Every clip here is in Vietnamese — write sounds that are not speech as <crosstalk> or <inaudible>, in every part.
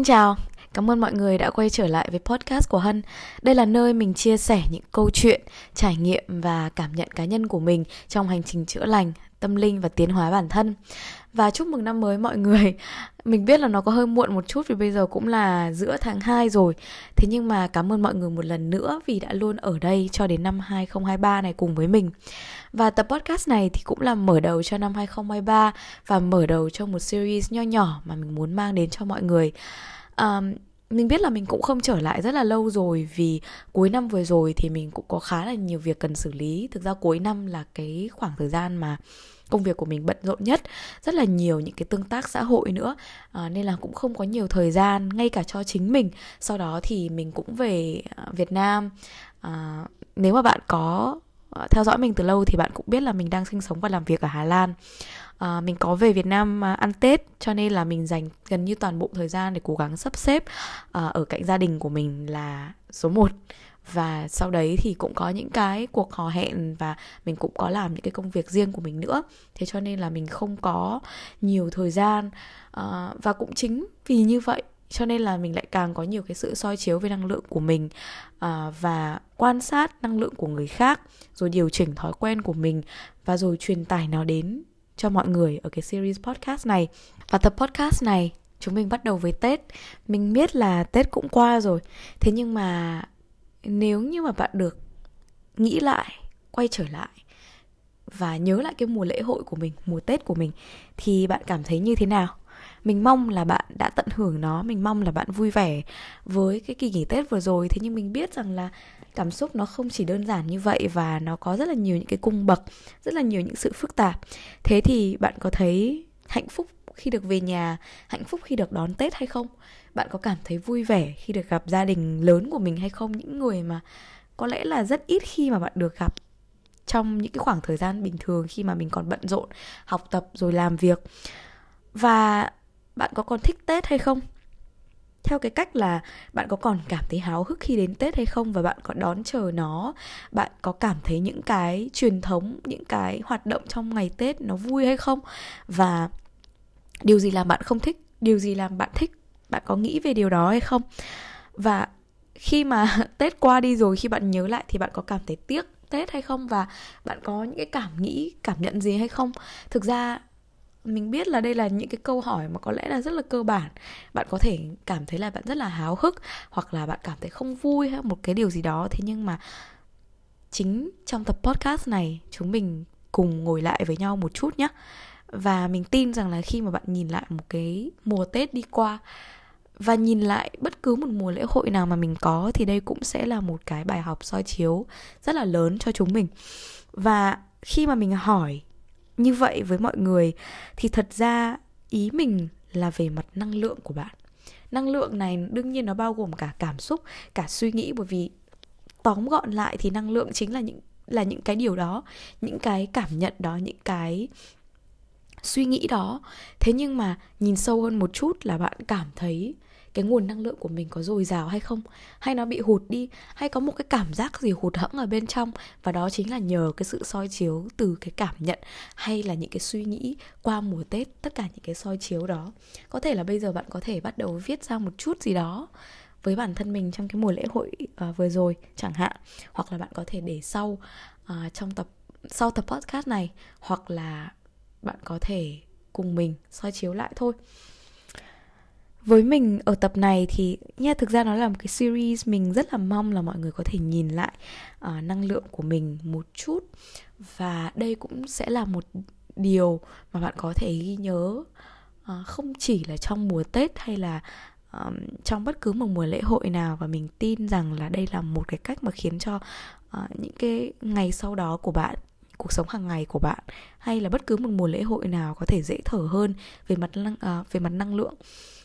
Xin chào, cảm ơn mọi người đã quay trở lại với podcast của Hân. Đây là nơi mình chia sẻ những câu chuyện, trải nghiệm và cảm nhận cá nhân của mình trong hành trình chữa lành, tâm linh và tiến hóa bản thân. Và chúc mừng năm mới mọi người. Mình biết là nó có hơi muộn một chút vì bây giờ cũng là giữa tháng 2 rồi. Thế nhưng mà cảm ơn mọi người một lần nữa vì đã luôn ở đây cho đến năm 2023 này cùng với mình. Và tập podcast này thì cũng là mở đầu cho năm 2023 và mở đầu cho một series nho nhỏ mà mình muốn mang đến cho mọi người. Um, mình biết là mình cũng không trở lại rất là lâu rồi vì cuối năm vừa rồi thì mình cũng có khá là nhiều việc cần xử lý. Thực ra cuối năm là cái khoảng thời gian mà công việc của mình bận rộn nhất rất là nhiều những cái tương tác xã hội nữa. À, nên là cũng không có nhiều thời gian ngay cả cho chính mình. Sau đó thì mình cũng về à, Việt Nam. À, nếu mà bạn có Ờ, theo dõi mình từ lâu thì bạn cũng biết là mình đang sinh sống và làm việc ở Hà Lan. À, mình có về Việt Nam à, ăn Tết cho nên là mình dành gần như toàn bộ thời gian để cố gắng sắp xếp à, ở cạnh gia đình của mình là số 1 và sau đấy thì cũng có những cái cuộc hò hẹn và mình cũng có làm những cái công việc riêng của mình nữa. Thế cho nên là mình không có nhiều thời gian à, và cũng chính vì như vậy cho nên là mình lại càng có nhiều cái sự soi chiếu về năng lượng của mình à, và quan sát năng lượng của người khác rồi điều chỉnh thói quen của mình và rồi truyền tải nó đến cho mọi người ở cái series podcast này. Và tập podcast này chúng mình bắt đầu với tết. Mình biết là tết cũng qua rồi. Thế nhưng mà nếu như mà bạn được nghĩ lại quay trở lại và nhớ lại cái mùa lễ hội của mình mùa tết của mình thì bạn cảm thấy như thế nào? Mình mong là bạn đã tận hưởng nó, mình mong là bạn vui vẻ với cái kỳ nghỉ tết vừa rồi. Thế nhưng mình biết rằng là cảm xúc nó không chỉ đơn giản như vậy và nó có rất là nhiều những cái cung bậc, rất là nhiều những sự phức tạp. Thế thì bạn có thấy hạnh phúc khi được về nhà, hạnh phúc khi được đón tết hay không? Bạn có cảm thấy vui vẻ khi được gặp gia đình lớn của mình hay không? Những người mà có lẽ là rất ít khi mà bạn được gặp trong những cái khoảng thời gian bình thường khi mà mình còn bận rộn, học tập rồi làm việc. Và bạn có còn thích tết hay không? Theo cái cách là bạn có còn cảm thấy háo hức khi đến Tết hay không? Và bạn có đón chờ nó, bạn có cảm thấy những cái truyền thống, những cái hoạt động trong ngày Tết nó vui hay không? Và điều gì làm bạn không thích, điều gì làm bạn thích, bạn có nghĩ về điều đó hay không? Và khi mà <laughs> Tết qua đi rồi khi bạn nhớ lại thì bạn có cảm thấy tiếc Tết hay không? Và bạn có những cái cảm nghĩ, cảm nhận gì hay không? Thực ra mình biết là đây là những cái câu hỏi mà có lẽ là rất là cơ bản. Bạn có thể cảm thấy là bạn rất là háo hức hoặc là bạn cảm thấy không vui hay một cái điều gì đó. Thế nhưng mà chính trong tập podcast này, chúng mình cùng ngồi lại với nhau một chút nhé và mình tin rằng là khi mà bạn nhìn lại một cái mùa tết đi qua và nhìn lại bất cứ một mùa lễ hội nào mà mình có, thì đây cũng sẽ là một cái bài học soi chiếu rất là lớn cho chúng mình. Và khi mà mình hỏi như vậy với mọi người, thì thật ra ý mình là về mặt năng lượng của bạn. Năng lượng này đương nhiên nó bao gồm cả cảm xúc, cả suy nghĩ, bởi vì tóm gọn lại thì năng lượng chính là những là những cái điều đó, những cái cảm nhận đó, những cái suy nghĩ đó. Thế nhưng mà nhìn sâu hơn một chút là bạn cảm thấy cái nguồn năng lượng của mình có dồi dào hay không? Hay nó bị hụt đi? Hay có một cái cảm giác gì hụt hẫng ở bên trong? Và đó chính là nhờ cái sự soi chiếu từ cái cảm nhận hay là những cái suy nghĩ qua mùa tết tất cả những cái soi chiếu đó. Có thể là bây giờ bạn có thể bắt đầu viết ra một chút gì đó với bản thân mình trong cái mùa lễ hội uh, vừa rồi chẳng hạn. Hoặc là bạn có thể để sau uh, trong tập sau tập podcast này. Hoặc là bạn có thể cùng mình soi chiếu lại thôi với mình ở tập này thì nha thực ra nó là một cái series mình rất là mong là mọi người có thể nhìn lại uh, năng lượng của mình một chút. Và đây cũng sẽ là một điều mà bạn có thể ghi nhớ uh, không chỉ là trong mùa tết hay là um, trong bất cứ một mùa lễ hội nào. Và mình tin rằng là đây là một cái cách mà khiến cho uh, những cái ngày sau đó của bạn cuộc sống hàng ngày của bạn hay là bất cứ một mùa lễ hội nào có thể dễ thở hơn về mặt năng uh, về mặt năng lượng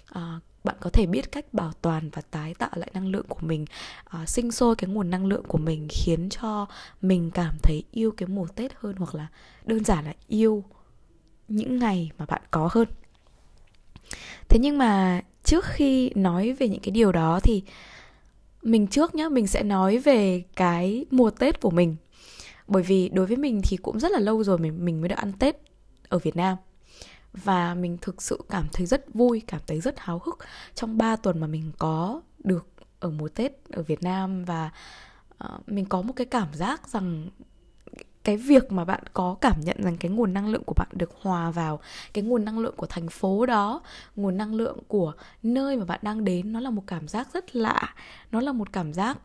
à, bạn có thể biết cách bảo toàn và tái tạo lại năng lượng của mình à, sinh sôi cái nguồn năng lượng của mình khiến cho mình cảm thấy yêu cái mùa tết hơn hoặc là đơn giản là yêu những ngày mà bạn có hơn. Thế nhưng mà trước khi nói về những cái điều đó thì mình trước nhá mình sẽ nói về cái mùa tết của mình. Bởi vì đối với mình thì cũng rất là lâu rồi mình mình mới được ăn tết ở việt nam và mình thực sự cảm thấy rất vui cảm thấy rất háo hức trong 3 tuần mà mình có được ở mùa tết ở việt nam. Và uh, mình có một cái cảm giác rằng cái việc mà bạn có cảm nhận rằng cái nguồn năng lượng của bạn được hòa vào cái nguồn năng lượng của thành phố đó nguồn năng lượng của nơi mà bạn đang đến nó là một cảm giác rất lạ nó là một cảm giác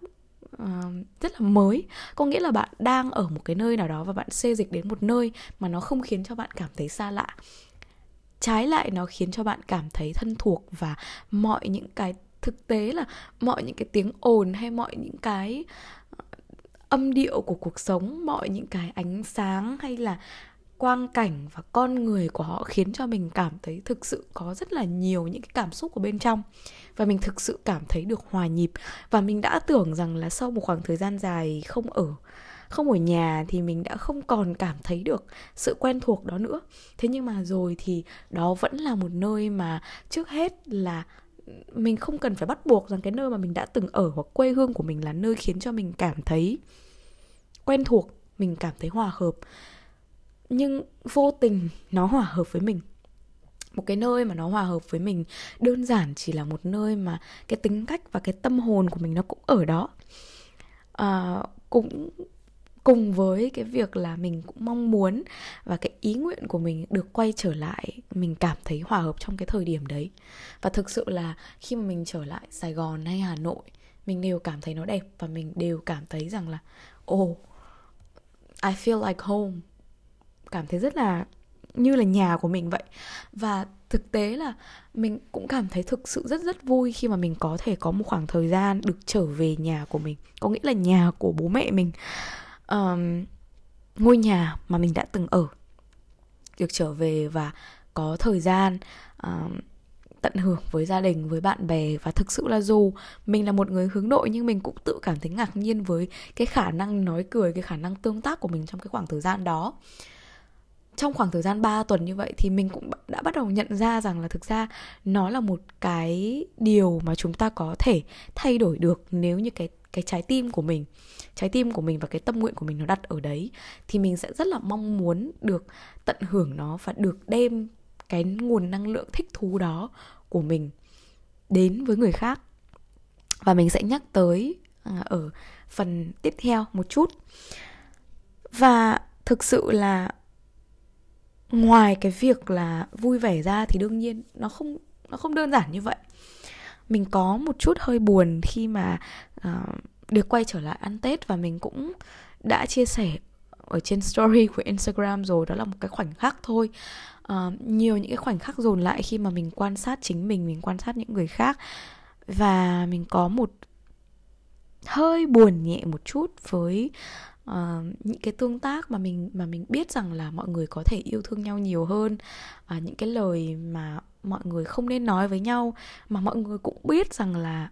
uh, rất là mới. Có nghĩa là bạn đang ở một cái nơi nào đó và bạn xê dịch đến một nơi mà nó không khiến cho bạn cảm thấy xa lạ trái lại nó khiến cho bạn cảm thấy thân thuộc và mọi những cái thực tế là mọi những cái tiếng ồn hay mọi những cái ờ, âm điệu của cuộc sống, mọi những cái ánh sáng hay là quang cảnh và con người của họ khiến cho mình cảm thấy thực sự có rất là nhiều những cái cảm xúc ở bên trong. Và mình thực sự cảm thấy được hòa nhịp. Và mình đã tưởng rằng là sau một khoảng thời gian dài không ở không ở nhà thì mình đã không còn cảm thấy được sự quen thuộc đó nữa. Thế nhưng mà rồi thì đó vẫn là một nơi mà trước hết là mình không cần phải bắt buộc rằng cái nơi mà mình đã từng ở hoặc quê hương của mình là nơi khiến cho mình cảm thấy quen thuộc mình cảm thấy hòa hợp. Nhưng vô tình nó hòa hợp với mình. Một cái nơi mà nó hòa hợp với mình đơn giản chỉ là một nơi mà cái tính cách và cái tâm hồn của mình nó cũng ở đó. À, cũng cùng với cái việc là mình cũng mong muốn và cái ý nguyện của mình được quay trở lại mình cảm thấy hòa hợp trong cái thời điểm đấy. Và thực sự là khi mà mình trở lại sài gòn hay hà nội mình đều cảm thấy nó đẹp và mình đều cảm thấy rằng là ồ oh, I feel like home. Cảm thấy rất là như là nhà của mình vậy. Và thực tế là mình cũng cảm thấy thực sự rất rất vui khi mà mình có thể có một khoảng thời gian được trở về nhà của mình. Có nghĩa là nhà của bố mẹ mình um, ngôi nhà mà mình đã từng ở được trở về và có thời gian um, tận hưởng với gia đình với bạn bè và thực sự là dù mình là một người hướng nội nhưng mình cũng tự cảm thấy ngạc nhiên với cái khả năng nói cười cái khả năng tương tác của mình trong cái khoảng thời gian đó. Trong khoảng thời gian 3 tuần như vậy thì mình cũng đã bắt đầu nhận ra rằng là thực ra nó là một cái điều mà chúng ta có thể thay đổi được nếu như cái cái trái tim của mình, trái tim của mình và cái tâm nguyện của mình nó đặt ở đấy, thì mình sẽ rất là mong muốn được tận hưởng nó và được đem cái nguồn năng lượng thích thú đó của mình đến với người khác. Và mình sẽ nhắc tới à, ở phần tiếp theo một chút. Và thực sự là ngoài cái việc là vui vẻ ra thì đương nhiên nó không nó không đơn giản như vậy mình có một chút hơi buồn khi mà uh, được quay trở lại ăn tết và mình cũng đã chia sẻ ở trên story <laughs> của instagram rồi đó là một cái khoảnh khắc thôi. Uh, nhiều những cái khoảnh khắc dồn lại khi mà mình quan sát chính mình mình quan sát những người khác. Và mình có một hơi buồn nhẹ một chút với uh, những cái tương tác mà mình mà mình biết rằng là mọi người có thể yêu thương nhau nhiều hơn uh, những cái lời mà mọi người không nên nói với nhau mà mọi người cũng biết rằng là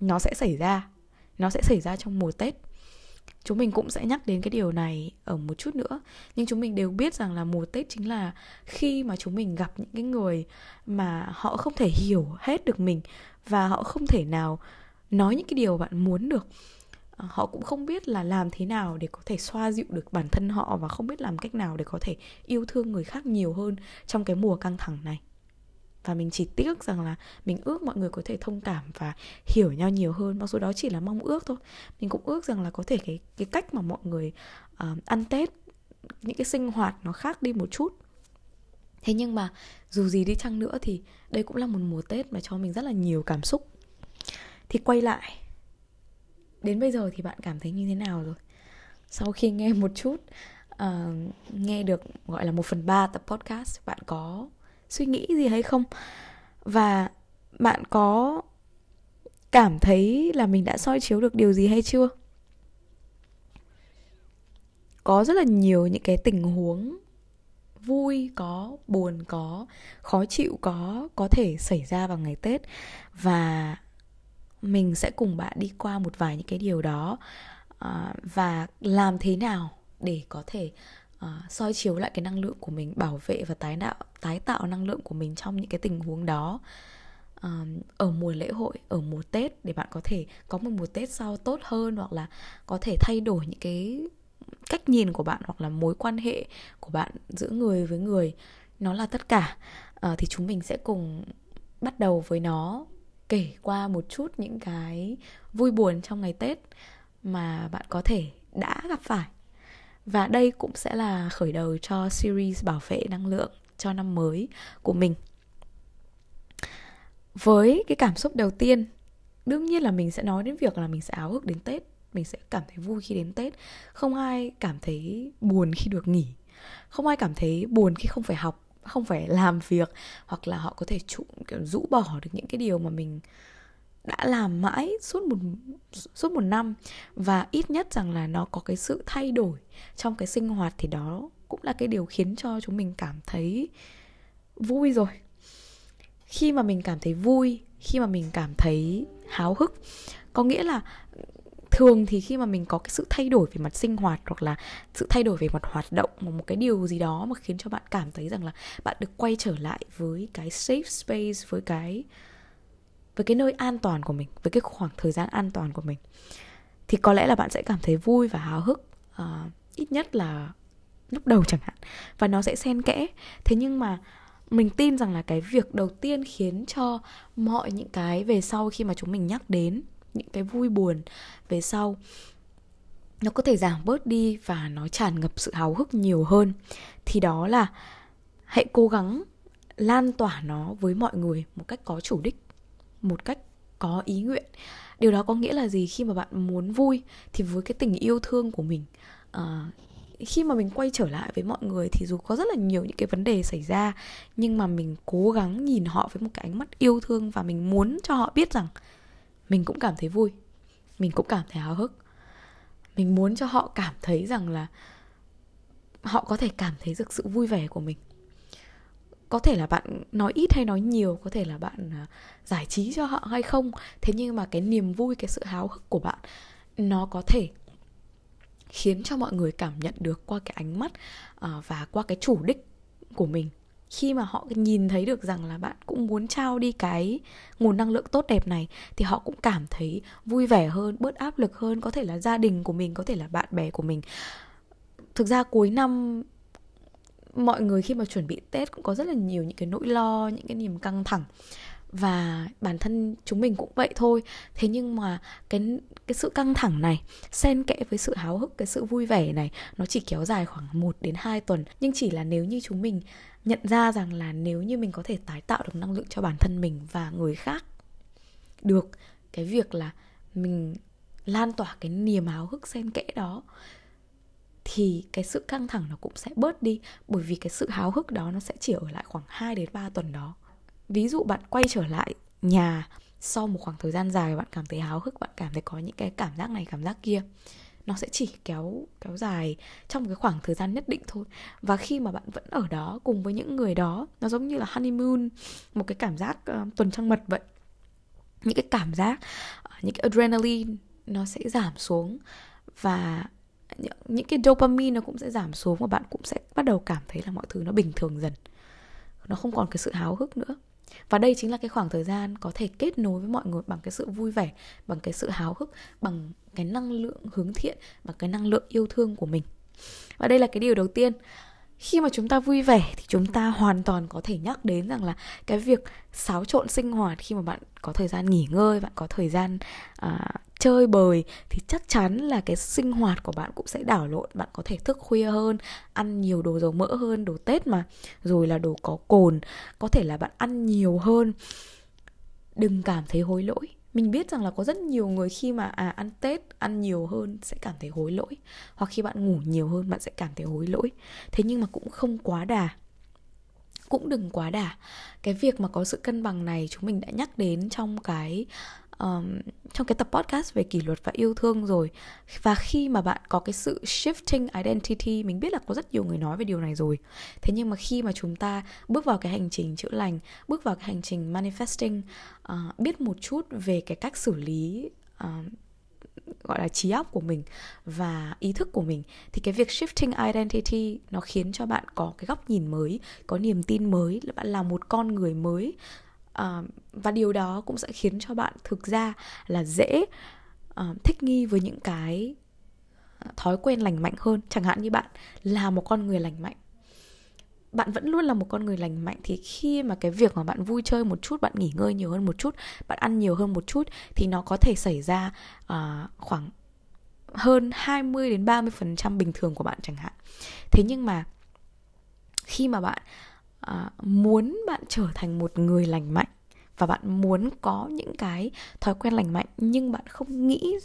nó sẽ xảy ra nó sẽ xảy ra trong mùa tết. Chúng mình cũng sẽ nhắc đến cái điều này ở một chút nữa nhưng chúng mình đều biết rằng là mùa tết chính là khi mà chúng mình gặp những cái người mà họ không thể hiểu hết được mình và họ không thể nào nói những cái điều bạn muốn được họ cũng không biết là làm thế nào để có thể xoa dịu được bản thân họ và không biết làm cách nào để có thể yêu thương người khác nhiều hơn trong cái mùa căng thẳng này. Và mình chỉ tiếc rằng là mình ước mọi người có thể thông cảm và hiểu nhau nhiều hơn mặc dù đó chỉ là mong ước thôi. Mình cũng ước rằng là có thể cái cái cách mà mọi người uh, ăn tết những cái sinh hoạt nó khác đi một chút. Thế nhưng mà dù gì đi chăng nữa thì đây cũng là một mùa tết mà cho mình rất là nhiều cảm xúc. Thì quay lại đến bây giờ thì bạn cảm thấy như thế nào rồi? Sau khi nghe một chút uh, nghe được gọi là một phần ba tập podcast bạn có suy nghĩ gì hay không? Và bạn có cảm thấy là mình đã soi chiếu được điều gì hay chưa? Có rất là nhiều những cái tình huống vui có buồn có khó chịu có có thể xảy ra vào ngày tết. Và mình sẽ cùng bạn đi qua một vài những cái điều đó uh, và làm thế nào để có thể uh, soi chiếu lại cái năng lượng của mình bảo vệ và tái tạo tái tạo năng lượng của mình trong những cái tình huống đó. Ờ, ở mùa lễ hội ở mùa tết để bạn có thể có một mùa tết sau tốt hơn hoặc là có thể thay đổi những cái cách nhìn của bạn hoặc là mối quan hệ của bạn giữa người với người nó là tất cả. À, thì chúng mình sẽ cùng bắt đầu với nó kể qua một chút những cái vui buồn trong ngày Tết mà bạn có thể đã gặp phải. Và đây cũng sẽ là khởi đầu cho series bảo vệ năng lượng cho năm mới của mình. Với cái cảm xúc đầu tiên, đương nhiên là mình sẽ nói đến việc là mình sẽ áo hức đến Tết, mình sẽ cảm thấy vui khi đến Tết. Không ai cảm thấy buồn khi được nghỉ. Không ai cảm thấy buồn khi không phải học không phải làm việc hoặc là họ có thể trụ, kiểu rũ bỏ được những cái điều mà mình đã làm mãi suốt một suốt một năm. Và ít nhất rằng là nó có cái sự thay đổi trong cái sinh hoạt thì đó cũng là cái điều khiến cho chúng mình cảm thấy vui rồi. Khi mà mình cảm thấy vui khi mà mình cảm thấy háo hức có nghĩa là thường thì khi mà mình có cái sự thay đổi về mặt sinh hoạt hoặc là sự thay đổi về mặt hoạt động một một cái điều gì đó mà khiến cho bạn cảm thấy rằng là bạn được quay trở lại với cái safe space với cái với cái nơi an toàn của mình với cái khoảng thời gian an toàn của mình thì có lẽ là bạn sẽ cảm thấy vui và háo hức uh, ít nhất là lúc đầu chẳng hạn và nó sẽ xen kẽ. Thế nhưng mà mình tin rằng là cái việc đầu tiên khiến cho mọi những cái về sau khi mà chúng mình nhắc đến những cái vui buồn về sau. Nó có thể giảm bớt đi và nó tràn ngập sự háo hức nhiều hơn. Thì đó là hãy cố gắng lan tỏa nó với mọi người một cách có chủ đích một cách có ý nguyện. Điều đó có nghĩa là gì? Khi mà bạn muốn vui thì với cái tình yêu thương của mình uh, khi mà mình quay trở lại với mọi người thì dù có rất là nhiều những cái vấn đề xảy ra nhưng mà mình cố gắng nhìn họ với một cái ánh mắt yêu thương và mình muốn cho họ biết rằng mình cũng cảm thấy vui. Mình cũng cảm thấy háo hức. Mình muốn cho họ cảm thấy rằng là họ có thể cảm thấy được sự vui vẻ của mình. Có thể là bạn nói ít hay nói nhiều, có thể là bạn à, giải trí cho họ hay không. Thế nhưng mà cái niềm vui, cái sự háo hức của bạn, nó có thể khiến cho mọi người cảm nhận được qua cái ánh mắt à, và qua cái chủ đích của mình khi mà họ nhìn thấy được rằng là bạn cũng muốn trao đi cái nguồn năng lượng tốt đẹp này, thì họ cũng cảm thấy vui vẻ hơn, bớt áp lực hơn. Có thể là gia đình của mình, có thể là bạn bè của mình. Thực ra cuối năm, mọi người khi mà chuẩn bị tết cũng có rất là nhiều những cái nỗi lo, những cái niềm căng thẳng. Và bản thân chúng mình cũng vậy thôi. Thế nhưng mà cái cái sự căng thẳng này, xen kẽ với sự háo hức, cái sự vui vẻ này, nó chỉ kéo dài khoảng 1 đến 2 tuần. Nhưng chỉ là nếu như chúng mình nhận ra rằng là nếu như mình có thể tái tạo được năng lượng cho bản thân mình và người khác được cái việc là mình lan tỏa cái niềm háo hức xen kẽ đó thì cái sự căng thẳng nó cũng sẽ bớt đi bởi vì cái sự háo hức đó nó sẽ chỉ ở lại khoảng 2 đến 3 tuần đó. Ví dụ bạn quay trở lại nhà sau một khoảng thời gian dài bạn cảm thấy háo hức, bạn cảm thấy có những cái cảm giác này cảm giác kia nó sẽ chỉ kéo kéo dài trong cái khoảng thời gian nhất định thôi. Và khi mà bạn vẫn ở đó cùng với những người đó nó giống như là honeymoon một cái cảm giác uh, tuần trăng mật vậy. Những cái cảm giác uh, những cái adrenaline nó sẽ giảm xuống và những, những cái dopamine nó cũng sẽ giảm xuống và bạn cũng sẽ bắt đầu cảm thấy là mọi thứ nó bình thường dần. Nó không còn cái sự háo hức nữa và đây chính là cái khoảng thời gian có thể kết nối với mọi người bằng cái sự vui vẻ, bằng cái sự háo hức, bằng cái năng lượng hướng thiện, bằng cái năng lượng yêu thương của mình. Và đây là cái điều đầu tiên khi mà chúng ta vui vẻ thì chúng ta hoàn toàn có thể nhắc đến rằng là cái việc xáo trộn sinh hoạt khi mà bạn có thời gian nghỉ ngơi bạn có thời gian à, chơi bời thì chắc chắn là cái sinh hoạt của bạn cũng sẽ đảo lộn. Bạn có thể thức khuya hơn ăn nhiều đồ dầu mỡ hơn đồ tết mà. Rồi là đồ có cồn có thể là bạn ăn nhiều hơn. Đừng cảm thấy hối lỗi mình biết rằng là có rất nhiều người khi mà à ăn tết, ăn nhiều hơn sẽ cảm thấy hối lỗi. Hoặc khi bạn ngủ nhiều hơn, bạn sẽ cảm thấy hối lỗi. Thế nhưng mà cũng không quá đà. Cũng đừng quá đà. Cái việc mà có sự cân bằng này, chúng mình đã nhắc đến trong cái um, trong cái tập podcast về kỷ luật và yêu thương rồi. Và khi mà bạn có cái sự shifting identity mình biết là có rất nhiều người nói về điều này rồi. Thế nhưng mà khi mà chúng ta bước vào cái hành trình chữa lành bước vào cái hành trình manifesting uh, biết một chút về cái cách xử lý uh, gọi là trí óc của mình và ý thức của mình thì cái việc shifting identity nó khiến cho bạn có cái góc nhìn mới có niềm tin mới là bạn là một con người mới uh, và điều đó cũng sẽ khiến cho bạn thực ra là dễ uh, thích nghi với những cái ờ, thói quen lành mạnh hơn chẳng hạn như bạn là một con người lành mạnh bạn vẫn luôn là một con người lành mạnh thì khi mà cái việc mà bạn vui chơi một chút bạn nghỉ ngơi nhiều hơn một chút bạn ăn nhiều hơn một chút thì nó có thể xảy ra uh, khoảng hơn 20 đến 30% bình thường của bạn chẳng hạn. Thế nhưng mà khi mà bạn à, muốn bạn trở thành một người lành mạnh và bạn muốn có những cái thói quen lành mạnh nhưng bạn không nghĩ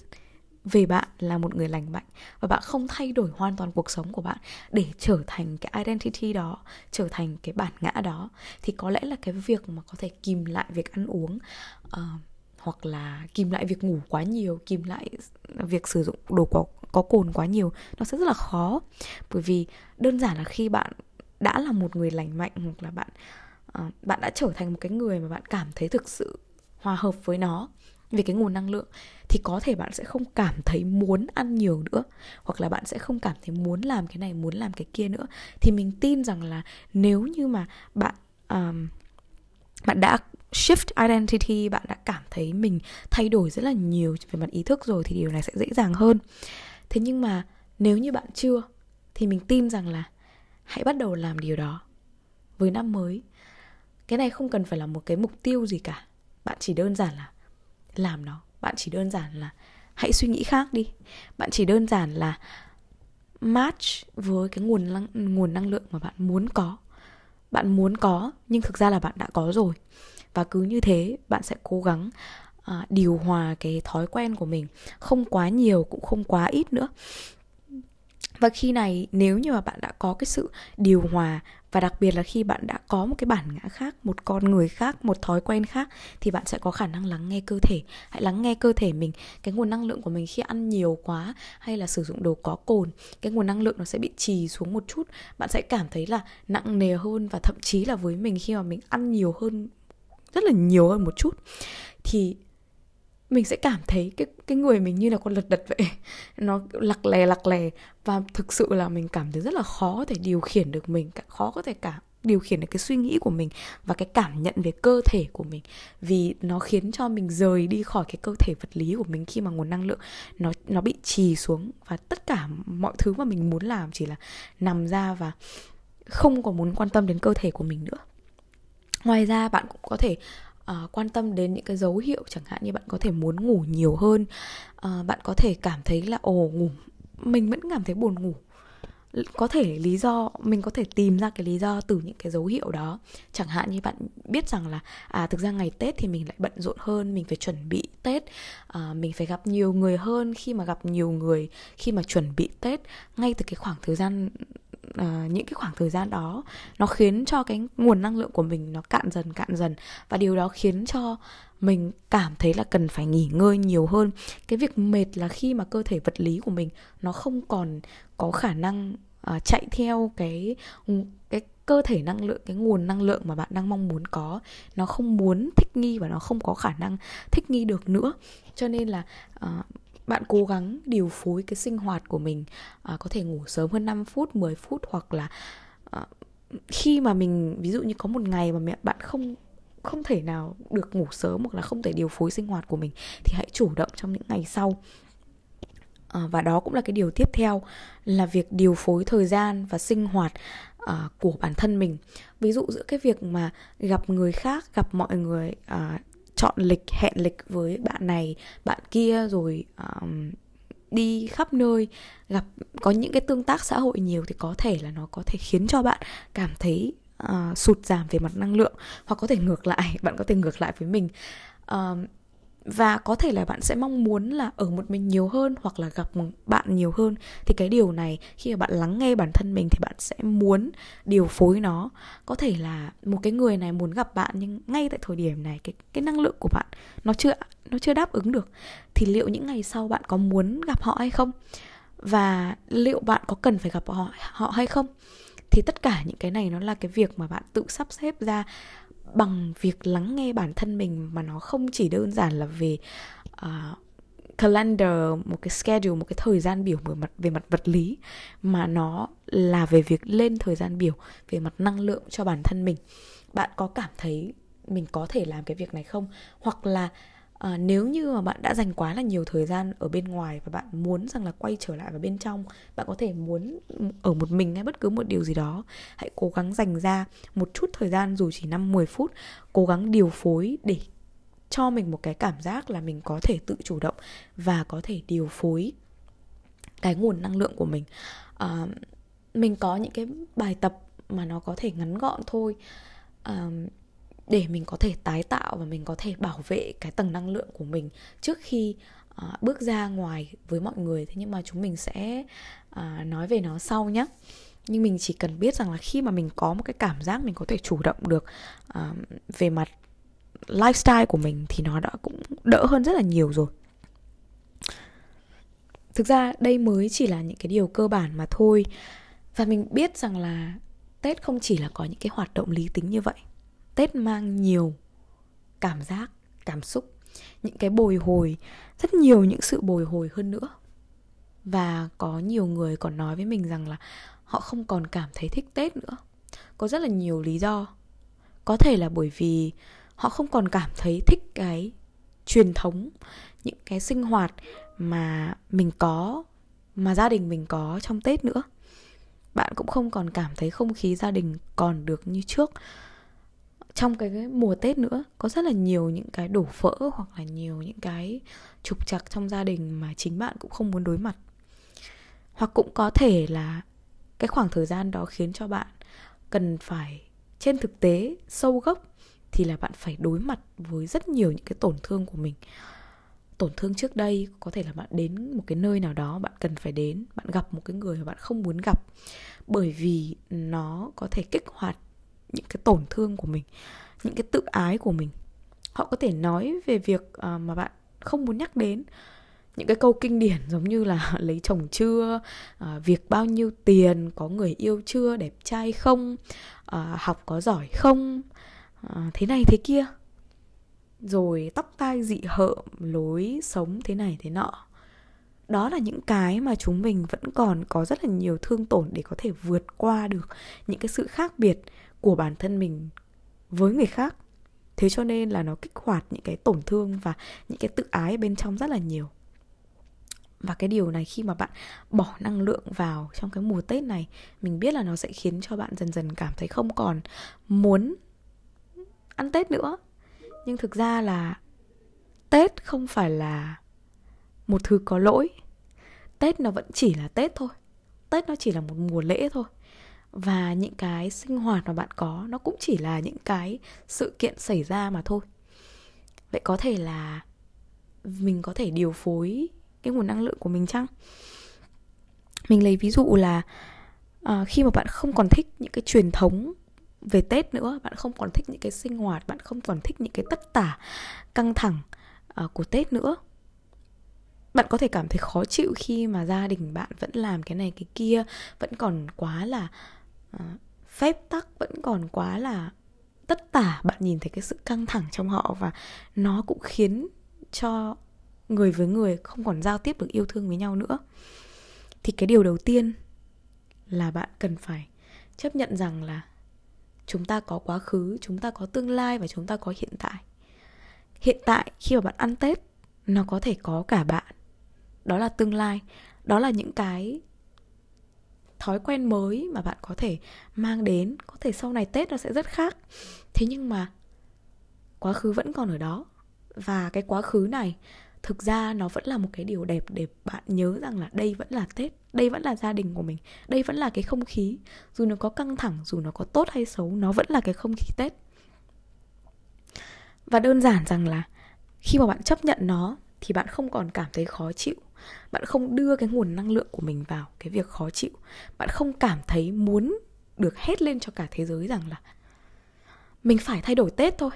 về bạn là một người lành mạnh và bạn không thay đổi hoàn toàn cuộc sống của bạn để trở thành cái identity đó trở thành cái bản ngã đó thì có lẽ là cái việc mà có thể kìm lại việc ăn uống uh, hoặc là kìm lại việc ngủ quá nhiều kìm lại việc sử dụng đồ có, có cồn quá nhiều nó sẽ rất là khó. Bởi vì đơn giản là khi bạn đã là một người lành mạnh hoặc là bạn uh, bạn đã trở thành một cái người mà bạn cảm thấy thực sự hòa hợp với nó về cái nguồn năng lượng thì có thể bạn sẽ không cảm thấy muốn ăn nhiều nữa hoặc là bạn sẽ không cảm thấy muốn làm cái này muốn làm cái kia nữa. Thì mình tin rằng là nếu như mà bạn um, bạn đã shift identity bạn đã cảm thấy mình thay đổi rất là nhiều về mặt ý thức rồi thì điều này sẽ dễ dàng hơn. Thế nhưng mà nếu như bạn chưa thì mình tin rằng là hãy bắt đầu làm điều đó. Với năm mới cái này không cần phải là một cái mục tiêu gì cả. Bạn chỉ đơn giản là làm nó. Bạn chỉ đơn giản là hãy suy nghĩ khác đi. Bạn chỉ đơn giản là match với cái nguồn năng, nguồn năng lượng mà bạn muốn có. Bạn muốn có nhưng thực ra là bạn đã có rồi. Và cứ như thế bạn sẽ cố gắng uh, điều hòa cái thói quen của mình. Không quá nhiều cũng không quá ít nữa và khi này, nếu như mà bạn đã có cái sự điều hòa, và đặc biệt là khi bạn đã có một cái bản ngã khác, một con người khác, một thói quen khác, thì bạn sẽ có khả năng lắng nghe cơ thể. Hãy lắng nghe cơ thể mình. Cái nguồn năng lượng của mình khi ăn nhiều quá hay là sử dụng đồ có cồn, cái nguồn năng lượng nó sẽ bị trì xuống một chút. Bạn sẽ cảm thấy là nặng nề hơn và thậm chí là với mình khi mà mình ăn nhiều hơn, rất là nhiều hơn một chút. Thì mình sẽ cảm thấy cái cái người mình như là con lật đật vậy. <laughs> Nó lặc lè lặc lè. Và thực sự là mình cảm thấy rất là khó có thể điều khiển được mình khó có thể cả điều khiển được cái suy nghĩ của mình và cái cảm nhận về cơ thể của mình. Vì nó khiến cho mình rời đi khỏi cái cơ thể vật lý của mình khi mà nguồn năng lượng nó nó bị trì xuống. Và tất cả mọi thứ mà mình muốn làm chỉ là nằm ra và không còn muốn quan tâm đến cơ thể của mình nữa. Ngoài ra bạn cũng có thể uh, quan tâm đến những cái dấu hiệu chẳng hạn như bạn có thể muốn ngủ nhiều hơn uh, bạn có thể cảm thấy là ồ ngủ mình vẫn cảm thấy buồn ngủ. Có thể lý do mình có thể tìm ra cái lý do từ những cái dấu hiệu đó. Chẳng hạn như bạn biết rằng là à thực ra ngày tết thì mình lại bận rộn hơn mình phải chuẩn bị tết à, mình phải gặp nhiều người hơn. Khi mà gặp nhiều người khi mà chuẩn bị tết ngay từ cái khoảng thời gian uh, những cái khoảng thời gian đó nó khiến cho cái nguồn năng lượng của mình nó cạn dần cạn dần. Và điều đó khiến cho mình cảm thấy là cần phải nghỉ ngơi nhiều hơn. Cái việc mệt là khi mà cơ thể vật lý của mình nó không còn có khả năng uh, chạy theo cái cái cơ thể năng lượng cái nguồn năng lượng mà bạn đang mong muốn có. Nó không muốn thích nghi và nó không có khả năng thích nghi được nữa. Cho nên là uh, bạn cố gắng điều phối cái sinh hoạt của mình à, có thể ngủ sớm hơn 5 phút 10 phút hoặc là à, khi mà mình ví dụ như có một ngày mà mẹ bạn không không thể nào được ngủ sớm hoặc là không thể điều phối sinh hoạt của mình thì hãy chủ động trong những ngày sau. À, và đó cũng là cái điều tiếp theo là việc điều phối thời gian và sinh hoạt à, của bản thân mình. Ví dụ giữa cái việc mà gặp người khác gặp mọi người à, chọn lịch hẹn lịch với bạn này bạn kia rồi um, đi khắp nơi gặp có những cái tương tác xã hội nhiều thì có thể là nó có thể khiến cho bạn cảm thấy uh, sụt giảm về mặt năng lượng hoặc có thể ngược lại <laughs> bạn có thể ngược lại với mình. Uh, và có thể là bạn sẽ mong muốn là ở một mình nhiều hơn hoặc là gặp bạn nhiều hơn. Thì cái điều này, khi mà bạn lắng nghe bản thân mình thì bạn sẽ muốn điều phối nó. Có thể là một cái người này muốn gặp bạn nhưng ngay tại thời điểm này cái cái năng lượng của bạn nó chưa nó chưa đáp ứng được. Thì liệu những ngày sau bạn có muốn gặp họ hay không? Và liệu bạn có cần phải gặp họ họ hay không? Thì tất cả những cái này nó là cái việc mà bạn tự sắp xếp ra bằng việc lắng nghe bản thân mình mà nó không chỉ đơn giản là về uh, calendar một cái schedule một cái thời gian biểu về mặt về mặt vật lý mà nó là về việc lên thời gian biểu về mặt năng lượng cho bản thân mình. Bạn có cảm thấy mình có thể làm cái việc này không? Hoặc là à, nếu như mà bạn đã dành quá là nhiều thời gian ở bên ngoài và bạn muốn rằng là quay trở lại vào bên trong bạn có thể muốn ở một mình hay bất cứ một điều gì đó hãy cố gắng dành ra một chút thời gian dù chỉ 5 10 phút cố gắng điều phối để cho mình một cái cảm giác là mình có thể tự chủ động và có thể điều phối cái nguồn năng lượng của mình. À, mình có những cái bài tập mà nó có thể ngắn gọn thôi. À, để mình có thể tái tạo và mình có thể bảo vệ cái tầng năng lượng của mình trước khi uh, bước ra ngoài với mọi người. Thế nhưng mà chúng mình sẽ uh, nói về nó sau nhé nhưng mình chỉ cần biết rằng là khi mà mình có một cái cảm giác mình có thể chủ động được uh, về mặt lifestyle của mình thì nó đã cũng đỡ hơn rất là nhiều rồi. Thực ra đây mới chỉ là những cái điều cơ bản mà thôi. Và mình biết rằng là tết không chỉ là có những cái hoạt động lý tính như vậy tết mang nhiều cảm giác, cảm xúc, những cái bồi hồi, rất nhiều những sự bồi hồi hơn nữa. Và có nhiều người còn nói với mình rằng là họ không còn cảm thấy thích tết nữa. Có rất là nhiều lý do. Có thể là bởi vì họ không còn cảm thấy thích cái truyền thống, những cái sinh hoạt mà mình có, mà gia đình mình có trong tết nữa. Bạn cũng không còn cảm thấy không khí gia đình còn được như trước trong cái, cái mùa tết nữa có rất là nhiều những cái đổ vỡ hoặc là nhiều những cái trục trặc trong gia đình mà chính bạn cũng không muốn đối mặt. Hoặc cũng có thể là cái khoảng thời gian đó khiến cho bạn cần phải trên thực tế sâu gốc thì là bạn phải đối mặt với rất nhiều những cái tổn thương của mình. Tổn thương trước đây có thể là bạn đến một cái nơi nào đó bạn cần phải đến bạn gặp một cái người mà bạn không muốn gặp bởi vì nó có thể kích hoạt những cái tổn thương của mình những cái tự ái của mình. Họ có thể nói về việc uh, mà bạn không muốn nhắc đến. Những cái câu kinh điển giống như là <laughs> lấy chồng chưa uh, việc bao nhiêu tiền có người yêu chưa đẹp trai không uh, học có giỏi không uh, thế này thế kia. Rồi tóc tai dị hợm lối sống thế này thế nọ. Đó là những cái mà chúng mình vẫn còn có rất là nhiều thương tổn để có thể vượt qua được những cái sự khác biệt của bản thân mình với người khác. Thế cho nên là nó kích hoạt những cái tổn thương và những cái tự ái bên trong rất là nhiều. Và cái điều này khi mà bạn bỏ năng lượng vào trong cái mùa tết này, mình biết là nó sẽ khiến cho bạn dần dần cảm thấy không còn muốn ăn tết nữa. Nhưng thực ra là tết không phải là một thứ có lỗi. Tết nó vẫn chỉ là tết thôi. Tết nó chỉ là một mùa lễ thôi và những cái sinh hoạt mà bạn có nó cũng chỉ là những cái sự kiện xảy ra mà thôi. Vậy có thể là mình có thể điều phối cái nguồn năng lượng của mình chăng? Mình lấy ví dụ là à, khi mà bạn không còn thích những cái truyền thống về tết nữa bạn không còn thích những cái sinh hoạt bạn không còn thích những cái tất tả căng thẳng uh, của tết nữa bạn có thể cảm thấy khó chịu khi mà gia đình bạn vẫn làm cái này cái kia vẫn còn quá là Ờ, phép tắc vẫn còn quá là tất tả. Bạn nhìn thấy cái sự căng thẳng trong họ và nó cũng khiến cho người với người không còn giao tiếp được yêu thương với nhau nữa. Thì cái điều đầu tiên là bạn cần phải chấp nhận rằng là chúng ta có quá khứ, chúng ta có tương lai và chúng ta có hiện tại. Hiện tại khi mà bạn ăn tết, nó có thể có cả bạn. Đó là tương lai, đó là những cái thói quen mới mà bạn có thể mang đến, có thể sau này tết nó sẽ rất khác. Thế nhưng mà quá khứ vẫn còn ở đó. Và cái quá khứ này, thực ra nó vẫn là một cái điều đẹp để bạn nhớ rằng là đây vẫn là tết, đây vẫn là gia đình của mình, đây vẫn là cái không khí. Dù nó có căng thẳng, dù nó có tốt hay xấu, nó vẫn là cái không khí tết. Và đơn giản rằng là khi mà bạn chấp nhận nó, thì bạn không còn cảm thấy khó chịu bạn không đưa cái nguồn năng lượng của mình vào cái việc khó chịu. Bạn không cảm thấy muốn được hét lên cho cả thế giới rằng là mình phải thay đổi tết thôi.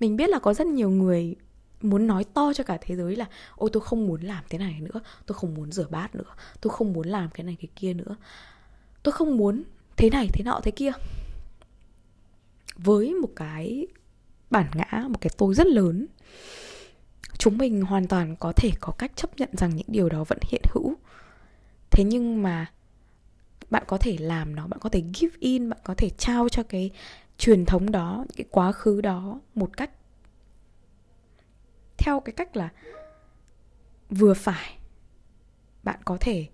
Mình biết là có rất nhiều người muốn nói to cho cả thế giới là, ôi, tôi không muốn làm thế này nữa, tôi không muốn rửa bát nữa, tôi không muốn làm cái này cái kia nữa, tôi không muốn thế này, thế nọ, thế kia. Với một cái bản ngã, một cái tôi rất lớn chúng mình hoàn toàn có thể có cách chấp nhận rằng những điều đó vẫn hiện hữu. Thế nhưng mà bạn có thể làm nó, bạn có thể give in, bạn có thể trao cho cái truyền thống đó cái quá khứ đó một cách theo cái cách là vừa phải. Bạn có thể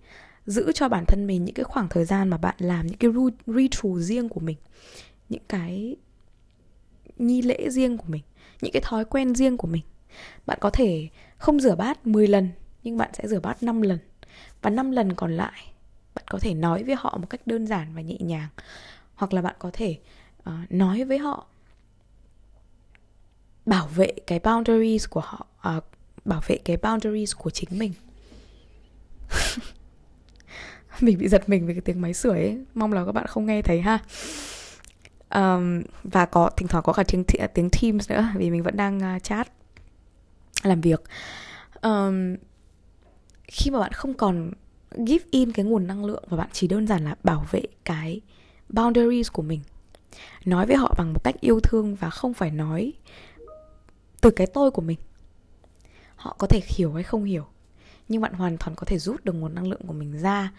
giữ cho bản thân mình những cái khoảng thời gian mà bạn làm những cái ritual riêng của mình, những cái nghi lễ riêng của mình, những cái thói quen riêng của mình bạn có thể không rửa bát 10 lần nhưng bạn sẽ rửa bát 5 lần. Và 5 lần còn lại bạn có thể nói với họ một cách đơn giản và nhẹ nhàng. Hoặc là bạn có thể uh, nói với họ bảo vệ cái boundaries của họ uh, bảo vệ cái boundaries của chính mình. <laughs> Mình bị giật mình về cái tiếng máy sưởi ấy. Mong là các bạn không nghe thấy ha. Um, và có thỉnh thoảng có cả tiếng tiếng Teams nữa vì mình vẫn đang uh, chat làm việc. Um, khi mà bạn không còn give in cái nguồn năng lượng và bạn chỉ đơn giản là bảo vệ cái boundaries của mình nói với họ bằng một cách yêu thương và không phải nói từ cái tôi của mình họ có thể hiểu hay không hiểu nhưng bạn hoàn toàn có thể rút được nguồn năng lượng của mình ra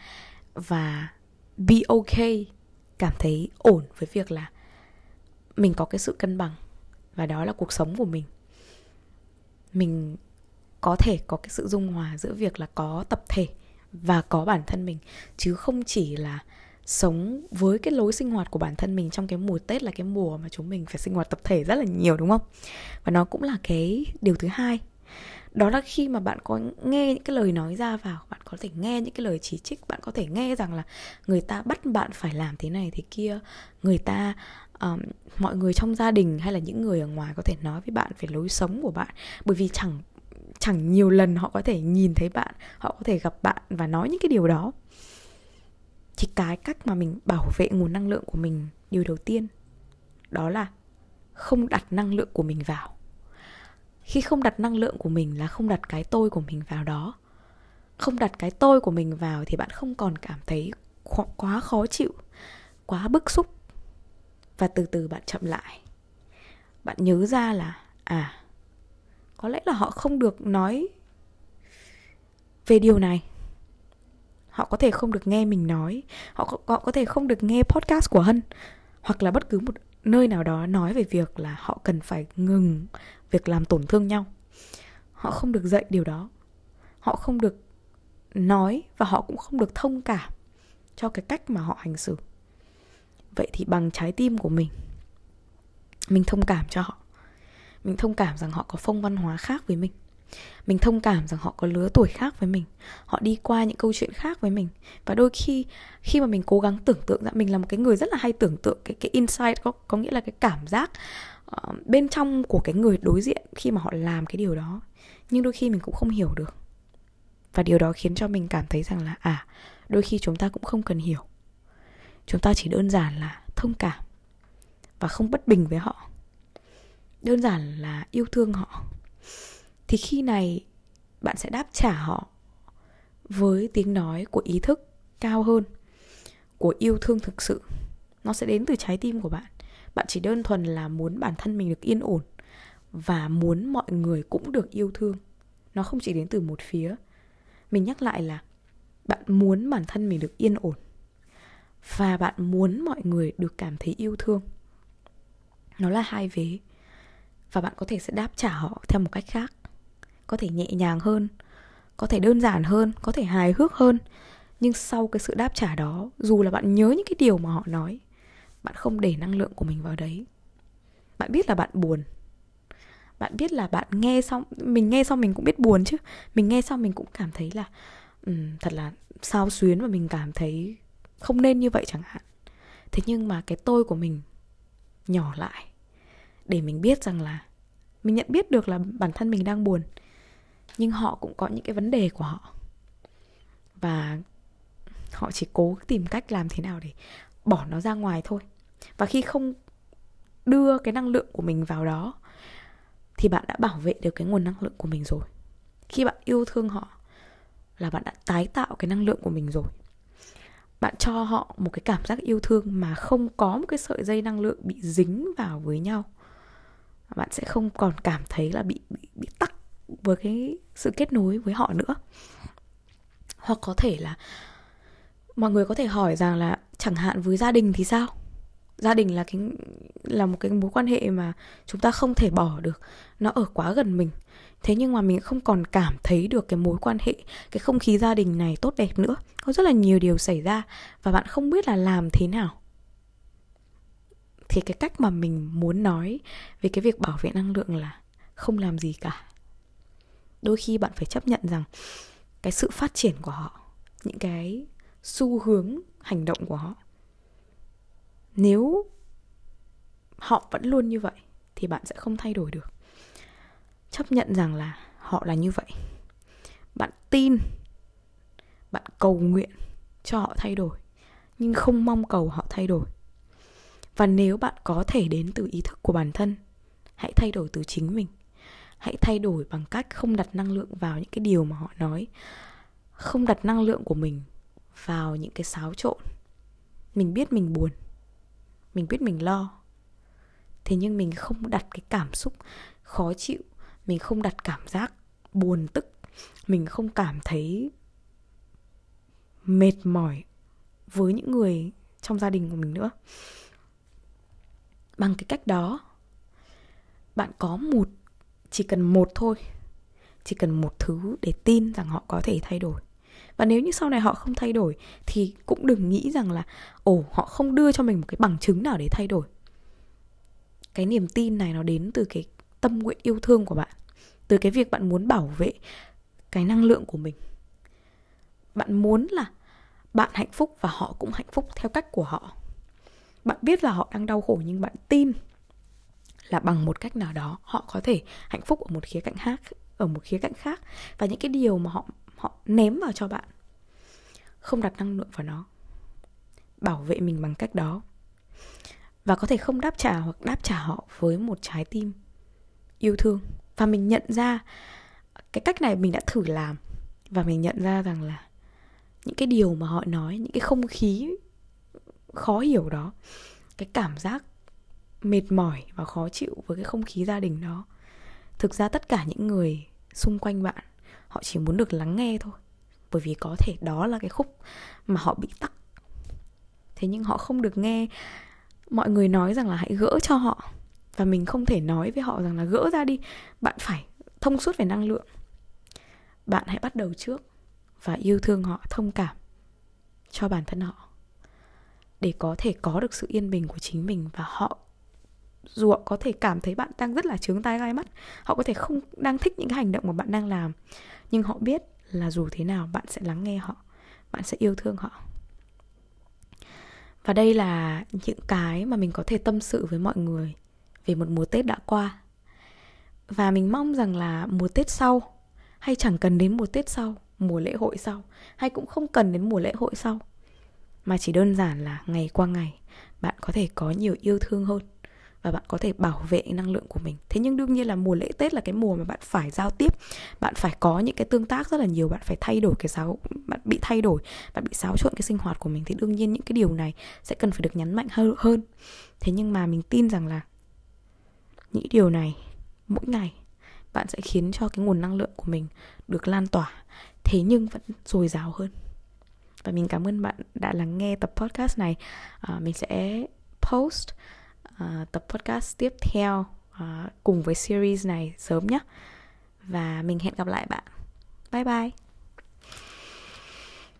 và be okay cảm thấy ổn với việc là mình có cái sự cân bằng và đó là cuộc sống của mình mình có thể có cái sự dung hòa giữa việc là có tập thể và có bản thân mình, chứ không chỉ là sống với cái lối sinh hoạt của bản thân mình trong cái mùa Tết là cái mùa mà chúng mình phải sinh hoạt tập thể rất là nhiều, đúng không? Và nó cũng là cái điều thứ hai. Đó là khi mà bạn có nghe những cái lời nói ra vào, bạn có thể nghe những cái lời chỉ trích, bạn có thể nghe rằng là người ta bắt bạn phải làm thế này thế kia, người ta um, mọi người trong gia đình hay là những người ở ngoài có thể nói với bạn về lối sống của bạn. Bởi vì chẳng chẳng nhiều lần họ có thể nhìn thấy bạn họ có thể gặp bạn và nói những cái điều đó. Thì cái cách mà mình bảo vệ nguồn năng lượng của mình điều đầu tiên đó là không đặt năng lượng của mình vào khi không đặt năng lượng của mình là không đặt cái tôi của mình vào đó. Không đặt cái tôi của mình vào thì bạn không còn cảm thấy quá khó chịu quá bức xúc. Và từ từ bạn chậm lại. Bạn nhớ ra là à có lẽ là họ không được nói về điều này. Họ có thể không được nghe mình nói. Họ có, họ có thể không được nghe podcast của hân. Hoặc là bất cứ một nơi nào đó nói về việc là họ cần phải ngừng việc làm tổn thương nhau. Họ không được dạy điều đó. Họ không được nói và họ cũng không được thông cảm cho cái cách mà họ hành xử. Vậy thì bằng trái tim của mình mình thông cảm cho họ. Mình thông cảm rằng họ có phong văn hóa khác với mình. Mình thông cảm rằng họ có lứa tuổi khác với mình. Họ đi qua những câu chuyện khác với mình. Và đôi khi khi mà mình cố gắng tưởng tượng ra, mình là một cái người rất là hay tưởng tượng cái cái insight có có nghĩa là cái cảm giác uh, bên trong của cái người đối diện khi mà họ làm cái điều đó nhưng đôi khi mình cũng không hiểu được. Và điều đó khiến cho mình cảm thấy rằng là à đôi khi chúng ta cũng không cần hiểu. Chúng ta chỉ đơn giản là thông cảm và không bất bình với họ. Đơn giản là yêu thương họ. Thì khi này bạn sẽ đáp trả họ với tiếng nói của ý thức cao hơn của yêu thương thực sự. Nó sẽ đến từ trái tim của bạn bạn chỉ đơn thuần là muốn bản thân mình được yên ổn và muốn mọi người cũng được yêu thương. Nó không chỉ đến từ một phía. Mình nhắc lại là bạn muốn bản thân mình được yên ổn và bạn muốn mọi người được cảm thấy yêu thương. Nó là hai vế và bạn có thể sẽ đáp trả họ theo một cách khác. Có thể nhẹ nhàng hơn, có thể đơn giản hơn, có thể hài hước hơn. Nhưng sau cái sự đáp trả đó, dù là bạn nhớ những cái điều mà họ nói bạn không để năng lượng của mình vào đấy. Bạn biết là bạn buồn. Bạn biết là bạn nghe xong mình nghe xong mình cũng biết buồn chứ. Mình nghe xong mình cũng cảm thấy là um, thật là sao xuyến và mình cảm thấy không nên như vậy chẳng hạn. Thế nhưng mà cái tôi của mình nhỏ lại để mình biết rằng là mình nhận biết được là bản thân mình đang buồn nhưng họ cũng có những cái vấn đề của họ. Và họ chỉ cố tìm cách làm thế nào để bỏ nó ra ngoài thôi. Và khi không đưa cái năng lượng của mình vào đó thì bạn đã bảo vệ được cái nguồn năng lượng của mình rồi. Khi bạn yêu thương họ là bạn đã tái tạo cái năng lượng của mình rồi. Bạn cho họ một cái cảm giác yêu thương mà không có một cái sợi dây năng lượng bị dính vào với nhau. Bạn sẽ không còn cảm thấy là bị bị, bị tắc với cái sự kết nối với họ nữa. Hoặc có thể là mọi người có thể hỏi rằng là chẳng hạn với gia đình thì sao? Gia đình là cái, là một cái mối quan hệ mà chúng ta không thể bỏ được. Nó ở quá gần mình. Thế nhưng mà mình không còn cảm thấy được cái mối quan hệ, cái không khí gia đình này tốt đẹp nữa. Có rất là nhiều điều xảy ra và bạn không biết là làm thế nào. Thì cái cách mà mình muốn nói về cái việc bảo vệ năng lượng là không làm gì cả. Đôi khi bạn phải chấp nhận rằng cái sự phát triển của họ, những cái xu hướng hành động của họ. Nếu họ vẫn luôn như vậy, thì bạn sẽ không thay đổi được. Chấp nhận rằng là họ là như vậy. Bạn tin, bạn cầu nguyện cho họ thay đổi, nhưng không mong cầu họ thay đổi. Và nếu bạn có thể đến từ ý thức của bản thân, hãy thay đổi từ chính mình. Hãy thay đổi bằng cách không đặt năng lượng vào những cái điều mà họ nói. Không đặt năng lượng của mình vào những cái xáo trộn. Mình biết mình buồn, mình biết mình lo. Thế nhưng mình không đặt cái cảm xúc khó chịu, mình không đặt cảm giác buồn tức, mình không cảm thấy mệt mỏi với những người trong gia đình của mình nữa. Bằng cái cách đó, bạn có một, chỉ cần một thôi, chỉ cần một thứ để tin rằng họ có thể thay đổi và nếu như sau này họ không thay đổi, thì cũng đừng nghĩ rằng là, ồ, họ không đưa cho mình một cái bằng chứng nào để thay đổi. Cái niềm tin này nó đến từ cái tâm nguyện yêu thương của bạn, từ cái việc bạn muốn bảo vệ cái năng lượng của mình. Bạn muốn là bạn hạnh phúc và họ cũng hạnh phúc theo cách của họ. Bạn biết là họ đang đau khổ nhưng bạn tin là bằng một cách nào đó họ có thể hạnh phúc ở một khía cạnh khác, ở một khía cạnh khác. Và những cái điều mà họ họ ném vào cho bạn. Không đặt năng lượng vào nó. Bảo vệ mình bằng cách đó. Và có thể không đáp trả hoặc đáp trả họ với một trái tim yêu thương. Và mình nhận ra, cái cách này mình đã thử làm. Và mình nhận ra rằng là những cái điều mà họ nói, những cái không khí khó hiểu đó, cái cảm giác mệt mỏi và khó chịu với cái không khí gia đình đó, thực ra tất cả những người xung quanh bạn họ chỉ muốn được lắng nghe thôi. Bởi vì có thể đó là cái khúc mà họ bị tắc. Thế nhưng họ không được nghe. Mọi người nói rằng là hãy gỡ cho họ. Và mình không thể nói với họ rằng là gỡ ra đi. Bạn phải thông suốt về năng lượng. Bạn hãy bắt đầu trước và yêu thương họ, thông cảm cho bản thân họ. Để có thể có được sự yên bình của chính mình và họ dù họ có thể cảm thấy bạn đang rất là trướng tai gai mắt, họ có thể không đang thích những cái hành động mà bạn đang làm. Nhưng họ biết là dù thế nào, bạn sẽ lắng nghe họ, bạn sẽ yêu thương họ. Và đây là những cái mà mình có thể tâm sự với mọi người về một mùa tết đã qua. Và mình mong rằng là mùa tết sau, hay chẳng cần đến mùa tết sau, mùa lễ hội sau, hay cũng không cần đến mùa lễ hội sau, mà chỉ đơn giản là ngày qua ngày, bạn có thể có nhiều yêu thương hơn và bạn có thể bảo vệ năng lượng của mình. Thế nhưng đương nhiên là mùa lễ tết là cái mùa mà bạn phải giao tiếp bạn phải có những cái tương tác rất là nhiều bạn phải thay đổi cái giáo bạn bị thay đổi bạn bị xáo trộn cái sinh hoạt của mình thì đương nhiên những cái điều này sẽ cần phải được nhấn mạnh hơn. Thế nhưng mà mình tin rằng là những điều này mỗi ngày bạn sẽ khiến cho cái nguồn năng lượng của mình được lan tỏa thế nhưng vẫn dồi dào hơn. Và mình cảm ơn bạn đã lắng nghe tập podcast này. À, mình sẽ post uh, tập podcast tiếp theo uh, cùng với series này sớm nhé. Và mình hẹn gặp lại bạn. Bye bye.